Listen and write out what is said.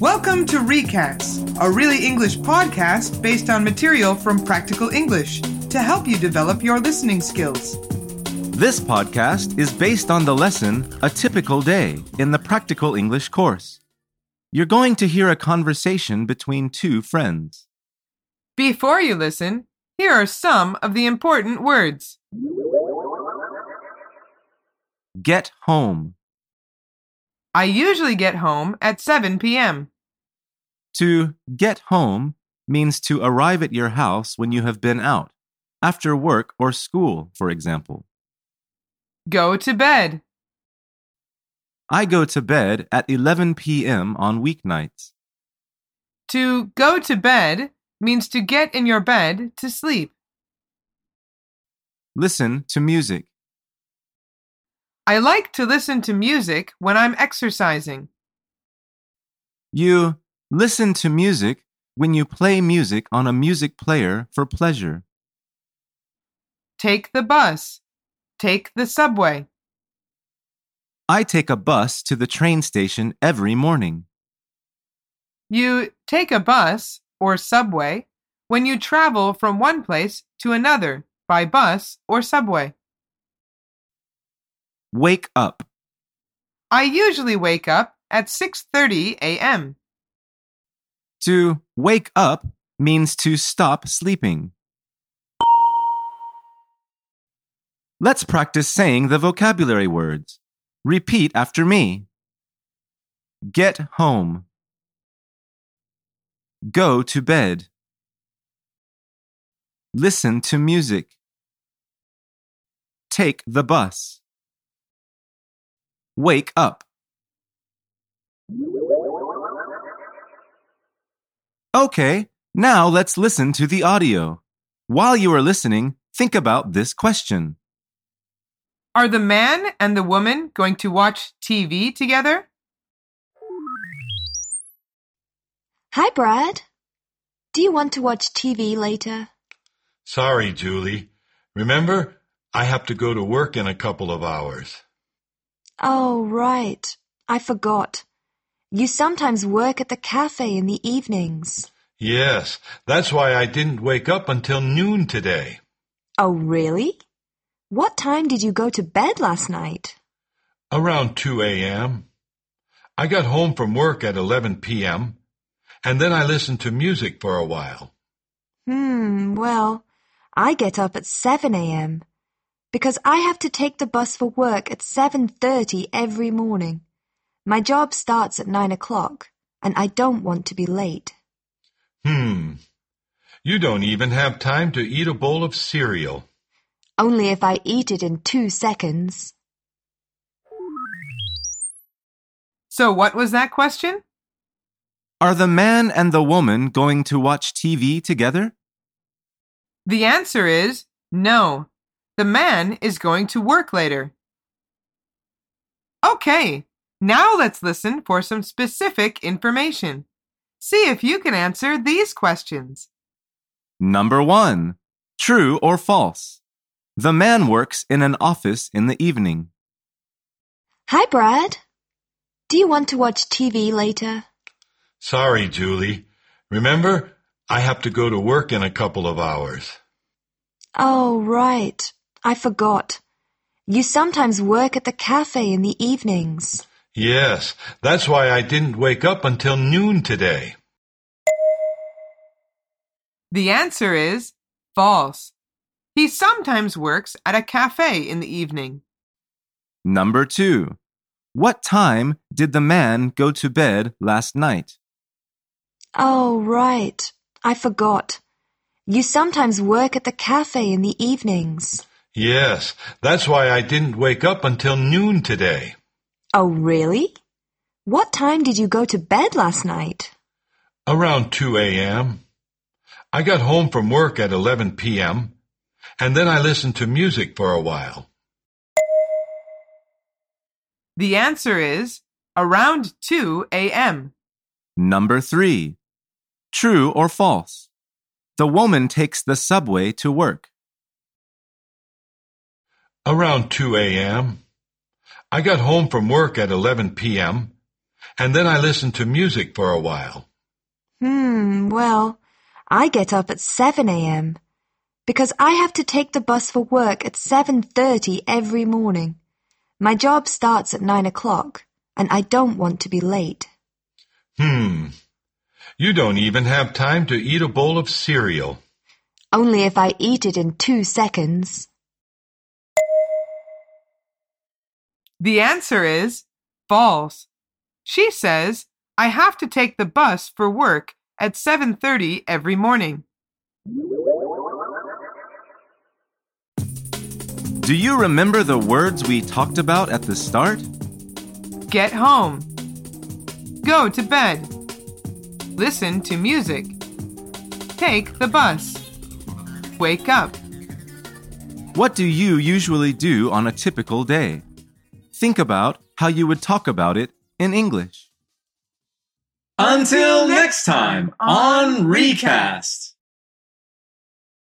Welcome to Recasts, a really English podcast based on material from Practical English to help you develop your listening skills. This podcast is based on the lesson A Typical Day in the Practical English course. You're going to hear a conversation between two friends. Before you listen, here are some of the important words. Get home. I usually get home at 7 p.m. To get home means to arrive at your house when you have been out, after work or school, for example. Go to bed. I go to bed at 11 p.m. on weeknights. To go to bed means to get in your bed to sleep. Listen to music. I like to listen to music when I'm exercising. You listen to music when you play music on a music player for pleasure. Take the bus. Take the subway. I take a bus to the train station every morning. You take a bus or subway when you travel from one place to another by bus or subway. Wake up. I usually wake up at 6:30 a.m. To wake up means to stop sleeping. Let's practice saying the vocabulary words. Repeat after me. Get home. Go to bed. Listen to music. Take the bus. Wake up. Okay, now let's listen to the audio. While you are listening, think about this question. Are the man and the woman going to watch TV together? Hi, Brad. Do you want to watch TV later? Sorry, Julie. Remember, I have to go to work in a couple of hours. Oh, right. I forgot. You sometimes work at the cafe in the evenings. Yes, that's why I didn't wake up until noon today. Oh, really? What time did you go to bed last night? Around 2 a.m. I got home from work at 11 p.m., and then I listened to music for a while. Hmm, well, I get up at 7 a.m. because I have to take the bus for work at 7.30 every morning. My job starts at 9 o'clock, and I don't want to be late. Hmm. You don't even have time to eat a bowl of cereal. Only if I eat it in two seconds. So, what was that question? Are the man and the woman going to watch TV together? The answer is no. The man is going to work later. Okay, now let's listen for some specific information. See if you can answer these questions. Number one. True or false? The man works in an office in the evening. Hi, Brad. Do you want to watch TV later? Sorry, Julie. Remember, I have to go to work in a couple of hours. Oh, right. I forgot. You sometimes work at the cafe in the evenings. Yes, that's why I didn't wake up until noon today. The answer is false. He sometimes works at a cafe in the evening. Number two. What time did the man go to bed last night? Oh, right. I forgot. You sometimes work at the cafe in the evenings. Yes, that's why I didn't wake up until noon today. Oh, really? What time did you go to bed last night? Around 2 a.m. I got home from work at 11 p.m., and then I listened to music for a while. The answer is around 2 a.m. Number three. True or false? The woman takes the subway to work. Around 2 a.m. I got home from work at 11 p.m., and then I listened to music for a while. Hmm, well, I get up at 7 a.m. because I have to take the bus for work at 7.30 every morning. My job starts at 9 o'clock, and I don't want to be late. Hmm. You don't even have time to eat a bowl of cereal. Only if I eat it in two seconds. The answer is false. She says, I have to take the bus for work at 7:30 every morning. Do you remember the words we talked about at the start? Get home. Go to bed. Listen to music. Take the bus. Wake up. What do you usually do on a typical day? Think about how you would talk about it in English. Until next time on Recast.